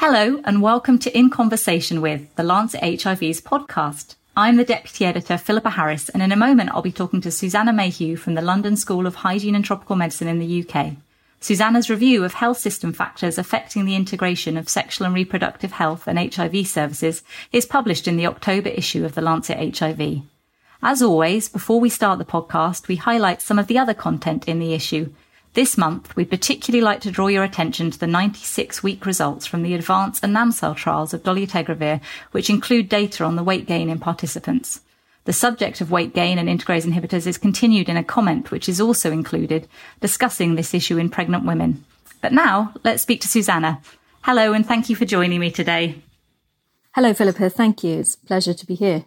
Hello, and welcome to In Conversation with the Lancet HIV's podcast. I'm the Deputy Editor, Philippa Harris, and in a moment I'll be talking to Susannah Mayhew from the London School of Hygiene and Tropical Medicine in the UK. Susannah's review of health system factors affecting the integration of sexual and reproductive health and HIV services is published in the October issue of the Lancet HIV. As always, before we start the podcast, we highlight some of the other content in the issue, this month, we'd particularly like to draw your attention to the 96 week results from the ADVANCE and NAMSAL trials of dolutegravir, which include data on the weight gain in participants. The subject of weight gain and integrase inhibitors is continued in a comment which is also included, discussing this issue in pregnant women. But now, let's speak to Susannah. Hello, and thank you for joining me today. Hello, Philippa. Thank you. It's a pleasure to be here.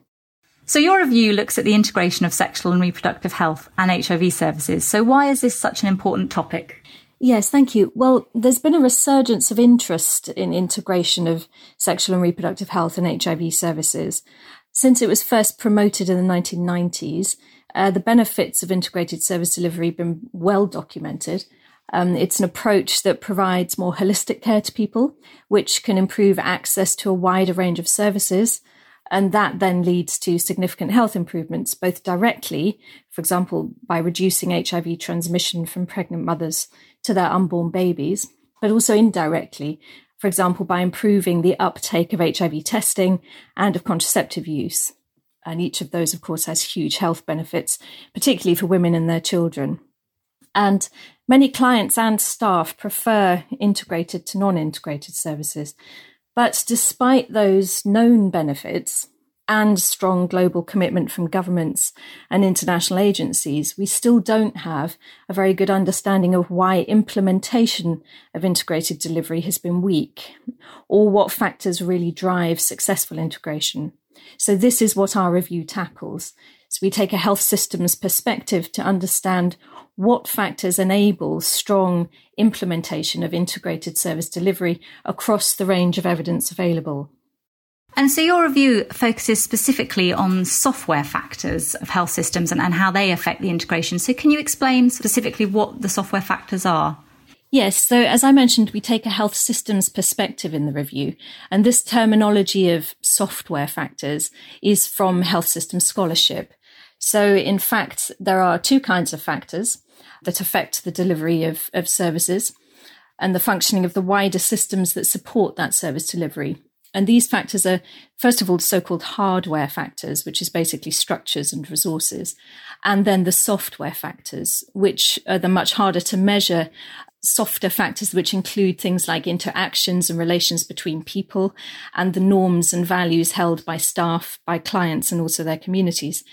So your review looks at the integration of sexual and reproductive health and HIV services. So why is this such an important topic? Yes, thank you. Well, there's been a resurgence of interest in integration of sexual and reproductive health and HIV services. Since it was first promoted in the 1990s, uh, the benefits of integrated service delivery have been well documented. Um, it's an approach that provides more holistic care to people, which can improve access to a wider range of services and that then leads to significant health improvements, both directly, for example, by reducing HIV transmission from pregnant mothers to their unborn babies, but also indirectly, for example, by improving the uptake of HIV testing and of contraceptive use. And each of those, of course, has huge health benefits, particularly for women and their children. And many clients and staff prefer integrated to non integrated services. But despite those known benefits and strong global commitment from governments and international agencies, we still don't have a very good understanding of why implementation of integrated delivery has been weak or what factors really drive successful integration. So this is what our review tackles. So we take a health systems perspective to understand what factors enable strong implementation of integrated service delivery across the range of evidence available. And so your review focuses specifically on software factors of health systems and, and, how they affect the integration. So can you explain specifically what the software factors are? Yes. So as I mentioned, we take a health systems perspective in the review. And this terminology of software factors is from health systems scholarship. So in fact, there are two kinds of factors that affect the delivery of, of services and the functioning of the wider systems that support that service delivery. And these factors are, first of all, so called hardware factors, which is basically structures and resources, and then the software factors, which are the much harder to measure softer factors, which include things like interactions and relations between people and the norms and values held by staff, by clients, and also their communities.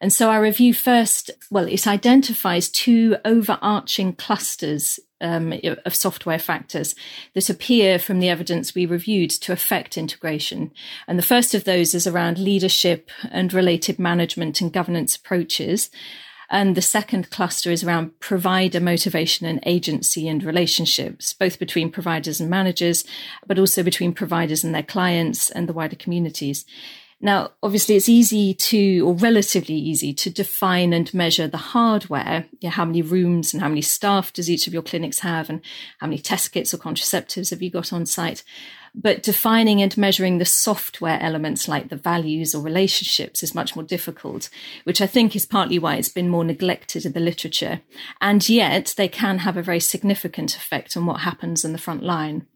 And so our review first, well, it identifies two overarching clusters um, of software factors that appear from the evidence we reviewed to affect integration. And the first of those is around leadership and related management and governance approaches. And the second cluster is around provider motivation and agency and relationships, both between providers and managers, but also between providers and their clients and the wider communities. Now, obviously, it's easy to, or relatively easy, to define and measure the hardware. You know, how many rooms and how many staff does each of your clinics have, and how many test kits or contraceptives have you got on site? But defining and measuring the software elements like the values or relationships is much more difficult, which I think is partly why it's been more neglected in the literature. And yet, they can have a very significant effect on what happens in the front line.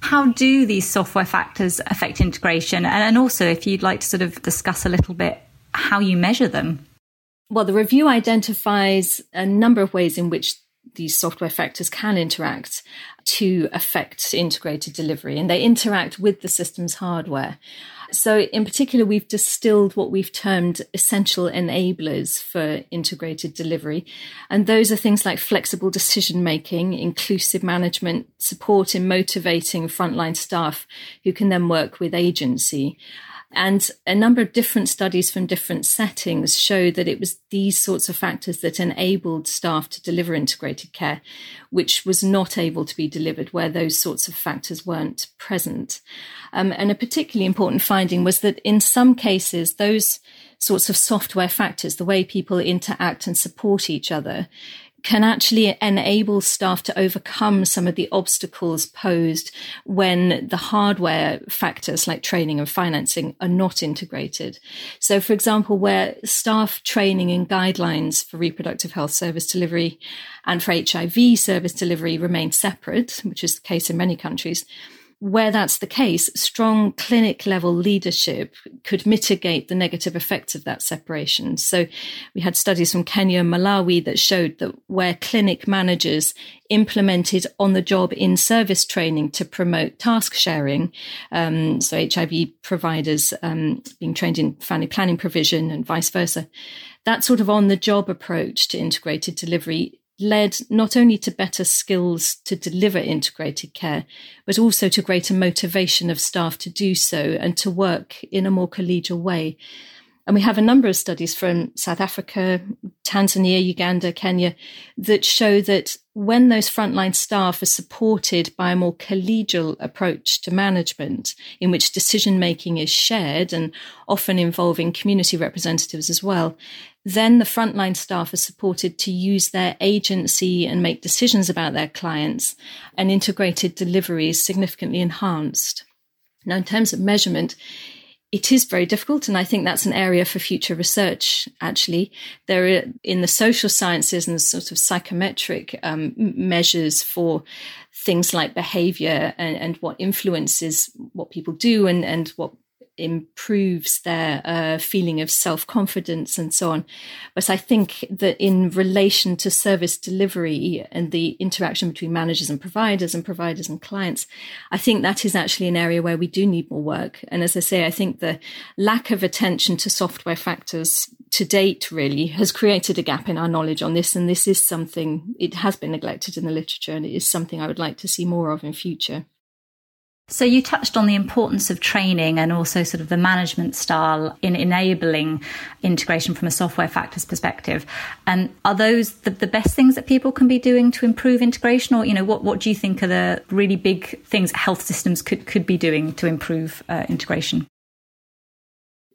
How do these software factors affect integration? And also, if you'd like to sort of discuss a little bit how you measure them. Well, the review identifies a number of ways in which these software factors can interact to affect integrated delivery, and they interact with the system's hardware. So, in particular, we've distilled what we've termed essential enablers for integrated delivery. And those are things like flexible decision making, inclusive management, support in motivating frontline staff who can then work with agency. And a number of different studies from different settings show that it was these sorts of factors that enabled staff to deliver integrated care, which was not able to be delivered where those sorts of factors weren't present. Um, and a particularly important finding was that in some cases, those sorts of software factors, the way people interact and support each other, can actually enable staff to overcome some of the obstacles posed when the hardware factors like training and financing are not integrated. So, for example, where staff training and guidelines for reproductive health service delivery and for HIV service delivery remain separate, which is the case in many countries, where that's the case, strong clinic level leadership could mitigate the negative effects of that separation. So we had studies from Kenya and Malawi that showed that where clinic managers implemented on the job in service training to promote task sharing, um, so HIV providers um, being trained in family planning provision and vice versa, that sort of on the job approach to integrated delivery led not only to better skills to deliver integrated care, but also to greater motivation of staff to do so and to work in a more collegial way. And we have a number of studies from South Africa, Tanzania, Uganda, Kenya that show that when those frontline staff are supported by a more collegial approach to management, in which decision making is shared and often involving community representatives as well, then the frontline staff are supported to use their agency and make decisions about their clients, and integrated delivery is significantly enhanced. Now, in terms of measurement, it is very difficult, and I think that's an area for future research. Actually, there are in the social sciences and sort of psychometric um, measures for things like behavior and, and what influences what people do and, and what improves their uh, feeling of self confidence and so on. But I think that in relation to service delivery and the interaction between managers and providers and providers and clients, I think that is actually an area where we do need more work. And as I say, I think the lack of attention to software factors to date really has created a gap in our knowledge on this. And this is something, it has been neglected in the literature and it is something I would like to see more of in future. So you touched on the importance of training and also sort of the management style in enabling integration from a software factors perspective. And are those the, the, best things that people can be doing to improve integration? Or, you know, what, what do you think are the really big things health systems could, could be doing to improve uh, integration?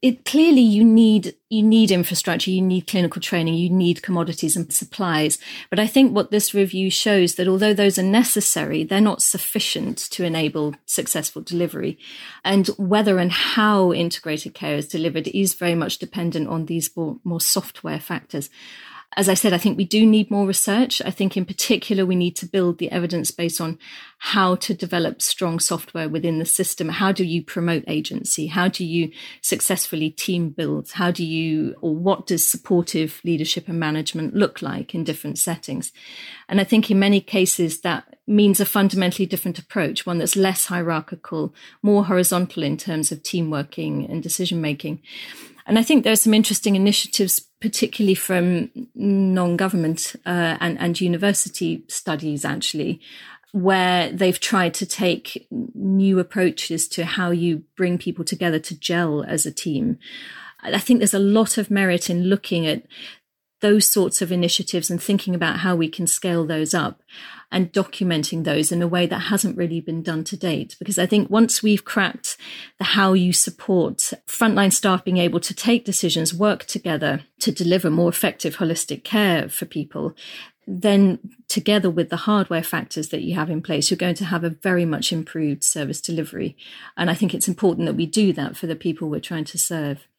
It clearly you need you need infrastructure you need clinical training you need commodities and supplies. But i think what this review shows that although those are necessary they're not sufficient to enable successful delivery. And whether and how integrated care is delivered is very much dependent on these more, more software factors as I said, I think we do need more research. I think in particular, we need to build the evidence base on how to develop strong software within the system. How do you promote agency? How do you successfully team build? How do you, or what does supportive leadership and management look like in different settings? And I think in many cases that means a fundamentally different approach, one that's less hierarchical, more horizontal in terms of team working and decision making. And I think there are some interesting initiatives, particularly from non-government uh, and, and university studies, actually, where they've tried to take new approaches to how you bring people together to gel as a team. I think there's a lot of merit in looking at those sorts of initiatives and thinking about how we can scale those up and documenting those in a way that hasn't really been done to date. Because I think once we've cracked the how you support frontline staff being able to take decisions, work together to deliver more effective holistic care for people, then together with the hardware factors that you have in place, you're going to have a very much improved service delivery. And I think it's important that we do that for the people we're trying to serve.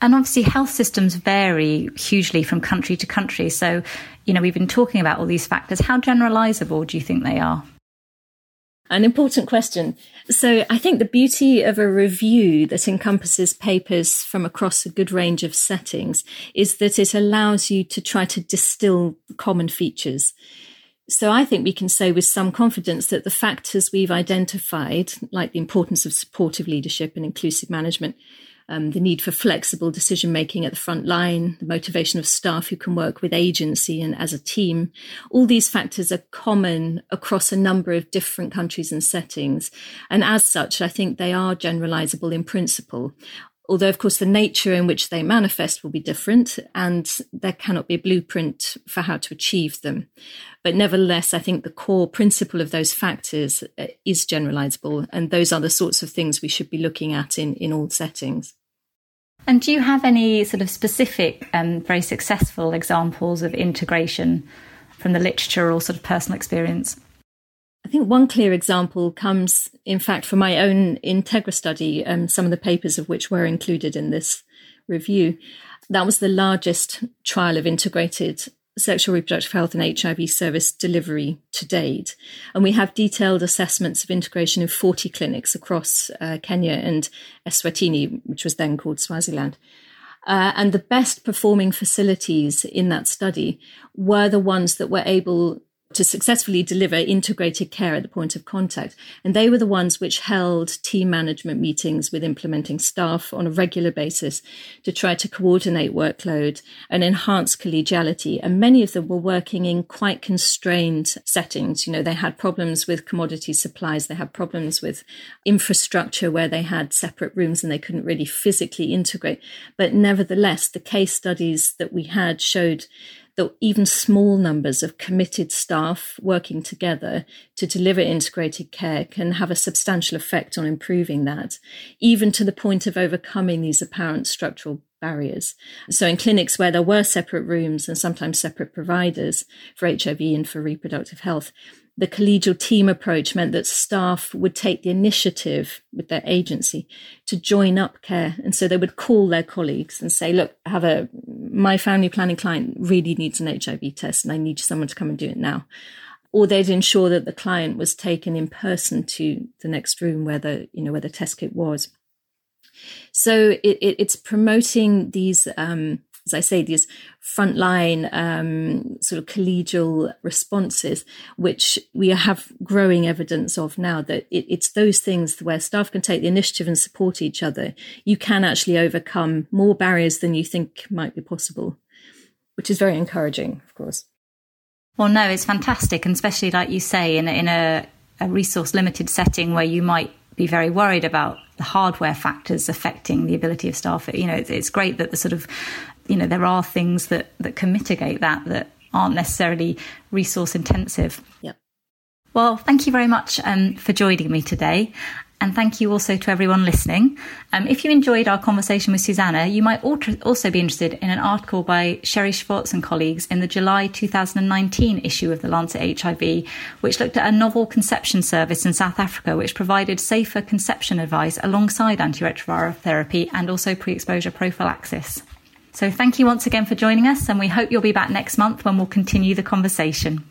And obviously, health systems vary hugely from country to country. So, you know, we've been talking about all these factors. How generalizable do you think they are? An important question. So, I think the beauty of a review that encompasses papers from across a good range of settings is that it allows you to try to distill common features. So I think we can say with some confidence that the factors we've identified, like the importance of supportive leadership and inclusive management, um, the need for flexible decision making at the front line, the motivation of staff who can work with agency and as a team. All these factors are common across a number of different countries and settings. And as such, I think they are generalizable in principle. Although, of course, the nature in which they manifest will be different, and there cannot be a blueprint for how to achieve them. But nevertheless, I think the core principle of those factors uh, is generalizable, and those are the sorts of things we should be looking at in, in all settings. And do you have any sort of specific and very successful examples of integration from the literature or sort of personal experience? I think one clear example comes, in fact, from my own Integra study, um, some of the papers of which were included in this review. That was the largest trial of integrated sexual reproductive health and HIV service delivery to date. And we have detailed assessments of integration in 40 clinics across uh, Kenya and Eswatini, which was then called Swaziland. Uh, and the best performing facilities in that study were the ones that were able to successfully deliver integrated care at the point of contact. And they were the ones which held team management meetings with implementing staff on a regular basis to try to coordinate workload and enhance collegiality. And many of them were working in quite constrained settings. You know, they had problems with commodity supplies, they had problems with infrastructure where they had separate rooms and they couldn't really physically integrate. But nevertheless, the case studies that we had showed that even small numbers of committed staff working together to deliver integrated care can have a substantial effect on improving that, even to the point of overcoming these apparent structural barriers. So, in clinics where there were separate rooms and sometimes separate providers for HIV and for reproductive health, the collegial team approach meant that staff would take the initiative with their agency to join up care. And so they would call their colleagues and say, look, have a, my family planning client really needs an HIV test and I need someone to come and do it now. Or they'd ensure that the client was taken in person to the next room where the, you know, where the test kit was. So it, it, it's promoting these, um, as I say, these frontline um, sort of collegial responses, which we have growing evidence of now that it, it's those things where staff can take the initiative and support each other. You can actually overcome more barriers than you think might be possible, which is very encouraging, of course. Well, no, it's fantastic, and especially like you say, in in a, a resource limited setting where you might be very worried about the hardware factors affecting the ability of staff. You know, it's, it's great that the sort of you know there are things that that can mitigate that that aren't necessarily resource intensive. Yep. Well, thank you very much um, for joining me today. And thank you also to everyone listening. Um, if you enjoyed our conversation with Susannah, you might also be interested in an article by Sheree Schwartz and colleagues in the July 2019 issue of the Lancet HIV, which looked at a novel conception service in South Africa, which provided safer conception advice alongside antiretroviral therapy and also pre exposure prophylaxis. So thank you once again for joining us, and we hope you'll be back next month when we'll continue the conversation.